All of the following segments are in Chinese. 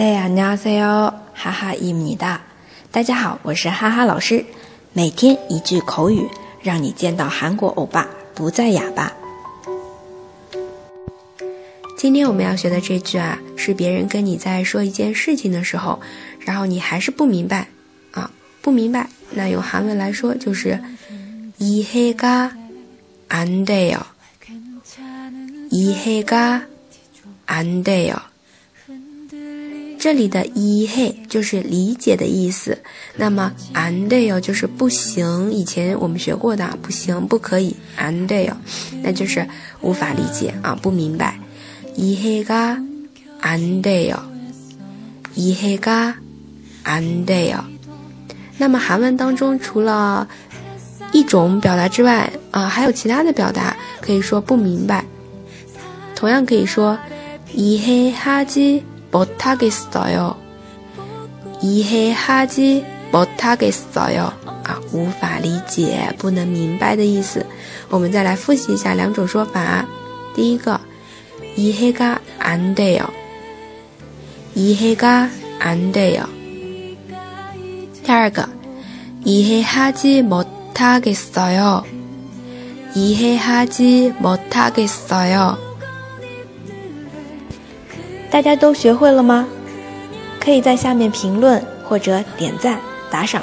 네 안녕하세요. 하하입니다. 大家好，我是哈哈老师。每天一句口语，让你见到韩国欧巴不再哑巴。今天我们要学的这句啊，是别人跟你在说一件事情的时候，然后你还是不明白啊，不明白，那用韩文来说就是이해가안돼 요， 이해가안돼 요。 这里的一嘿就是理解的意思，那么 and yo 就是不行，以前我们学过的，不行，不可以 and yo，那就是无法理解啊，不明白。一嘿嘎 and yo，一嘿嘎 and yo。那么韩文当中除了一种表达之外啊，还有其他的表达，可以说不明白，同样可以说一嘿哈基。 못하겠어 요， 이해하지못하겠어 요， 啊，无法理解，不能明白的意思。我们再来复习一下两种说法。第一个，이해가안돼 요， 이해가안돼 요。 第二个，이해하지못하겠어 요， 이해하지못하겠어 요。 大家都学会了吗？可以在下面评论或者点赞打赏。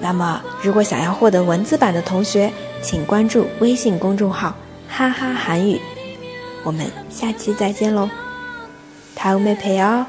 那么，如果想要获得文字版的同学，请关注微信公众号“哈哈韩语”。我们下期再见喽，다음에봬요